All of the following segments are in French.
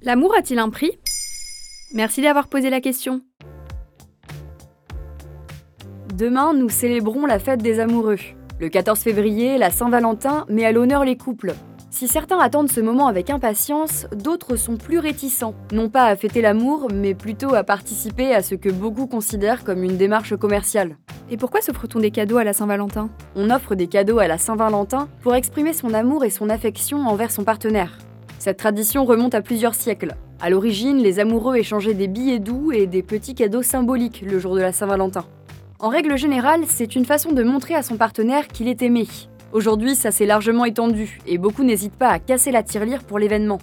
L'amour a-t-il un prix? Merci d'avoir posé la question. Demain, nous célébrons la fête des amoureux. Le 14 février, la Saint-Valentin met à l'honneur les couples. Si certains attendent ce moment avec impatience, d'autres sont plus réticents, non pas à fêter l'amour, mais plutôt à participer à ce que beaucoup considèrent comme une démarche commerciale. Et pourquoi s'offre-t-on des cadeaux à la Saint-Valentin? On offre des cadeaux à la Saint-Valentin pour exprimer son amour et son affection envers son partenaire. Cette tradition remonte à plusieurs siècles. À l'origine, les amoureux échangeaient des billets doux et des petits cadeaux symboliques le jour de la Saint-Valentin. En règle générale, c'est une façon de montrer à son partenaire qu'il est aimé. Aujourd'hui, ça s'est largement étendu et beaucoup n'hésitent pas à casser la tirelire pour l'événement.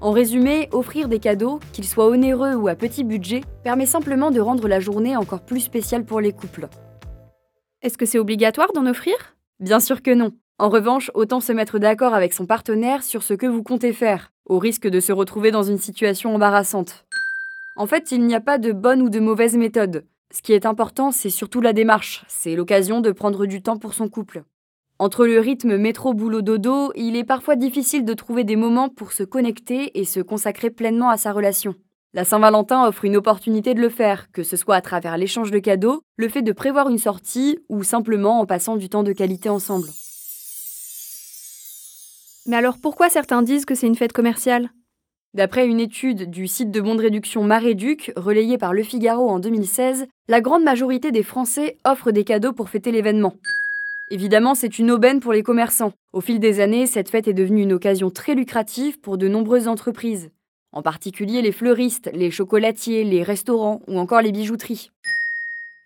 En résumé, offrir des cadeaux, qu'ils soient onéreux ou à petit budget, permet simplement de rendre la journée encore plus spéciale pour les couples. Est-ce que c'est obligatoire d'en offrir? Bien sûr que non. En revanche, autant se mettre d'accord avec son partenaire sur ce que vous comptez faire, au risque de se retrouver dans une situation embarrassante. En fait, il n'y a pas de bonne ou de mauvaise méthode. Ce qui est important, c'est surtout la démarche. C'est l'occasion de prendre du temps pour son couple. Entre le rythme métro-boulot-dodo, il est parfois difficile de trouver des moments pour se connecter et se consacrer pleinement à sa relation. La Saint-Valentin offre une opportunité de le faire, que ce soit à travers l'échange de cadeaux, le fait de prévoir une sortie ou simplement en passant du temps de qualité ensemble. Mais alors pourquoi certains disent que c'est une fête commerciale? D'après une étude du site de bons de réduction Maréduc, relayée par Le Figaro en 2016, la grande majorité des Français offrent des cadeaux pour fêter l'événement. Évidemment, c'est une aubaine pour les commerçants. Au fil des années, cette fête est devenue une occasion très lucrative pour de nombreuses entreprises, en particulier les fleuristes, les chocolatiers, les restaurants ou encore les bijouteries.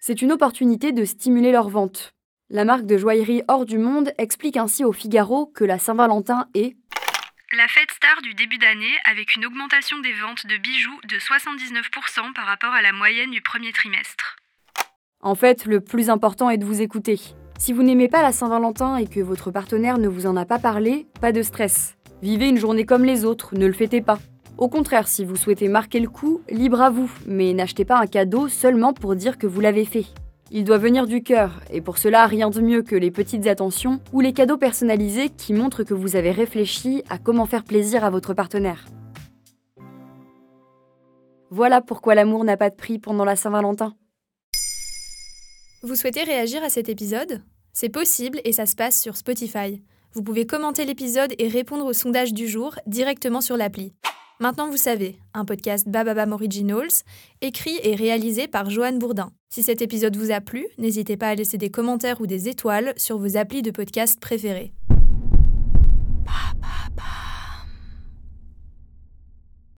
C'est une opportunité de stimuler leurs ventes. La marque de joaillerie Hors du Monde explique ainsi au Figaro que la Saint-Valentin est la fête star du début d'année avec une augmentation des ventes de bijoux de 79% par rapport à la moyenne du premier trimestre. En fait, le plus important est de vous écouter. Si vous n'aimez pas la Saint-Valentin et que votre partenaire ne vous en a pas parlé, pas de stress. Vivez une journée comme les autres, ne le fêtez pas. Au contraire, si vous souhaitez marquer le coup, libre à vous, mais n'achetez pas un cadeau seulement pour dire que vous l'avez fait. Il doit venir du cœur, et pour cela, rien de mieux que les petites attentions ou les cadeaux personnalisés qui montrent que vous avez réfléchi à comment faire plaisir à votre partenaire. Voilà pourquoi l'amour n'a pas de prix pendant la Saint-Valentin. Vous souhaitez réagir à cet épisode? C'est possible et ça se passe sur Spotify. Vous pouvez commenter l'épisode et répondre au sondage du jour directement sur l'appli. Maintenant, vous savez, un podcast Bababam Originals, écrit et réalisé par Joanne Bourdin. Si cet épisode vous a plu, n'hésitez pas à laisser des commentaires ou des étoiles sur vos applis de podcast préférés.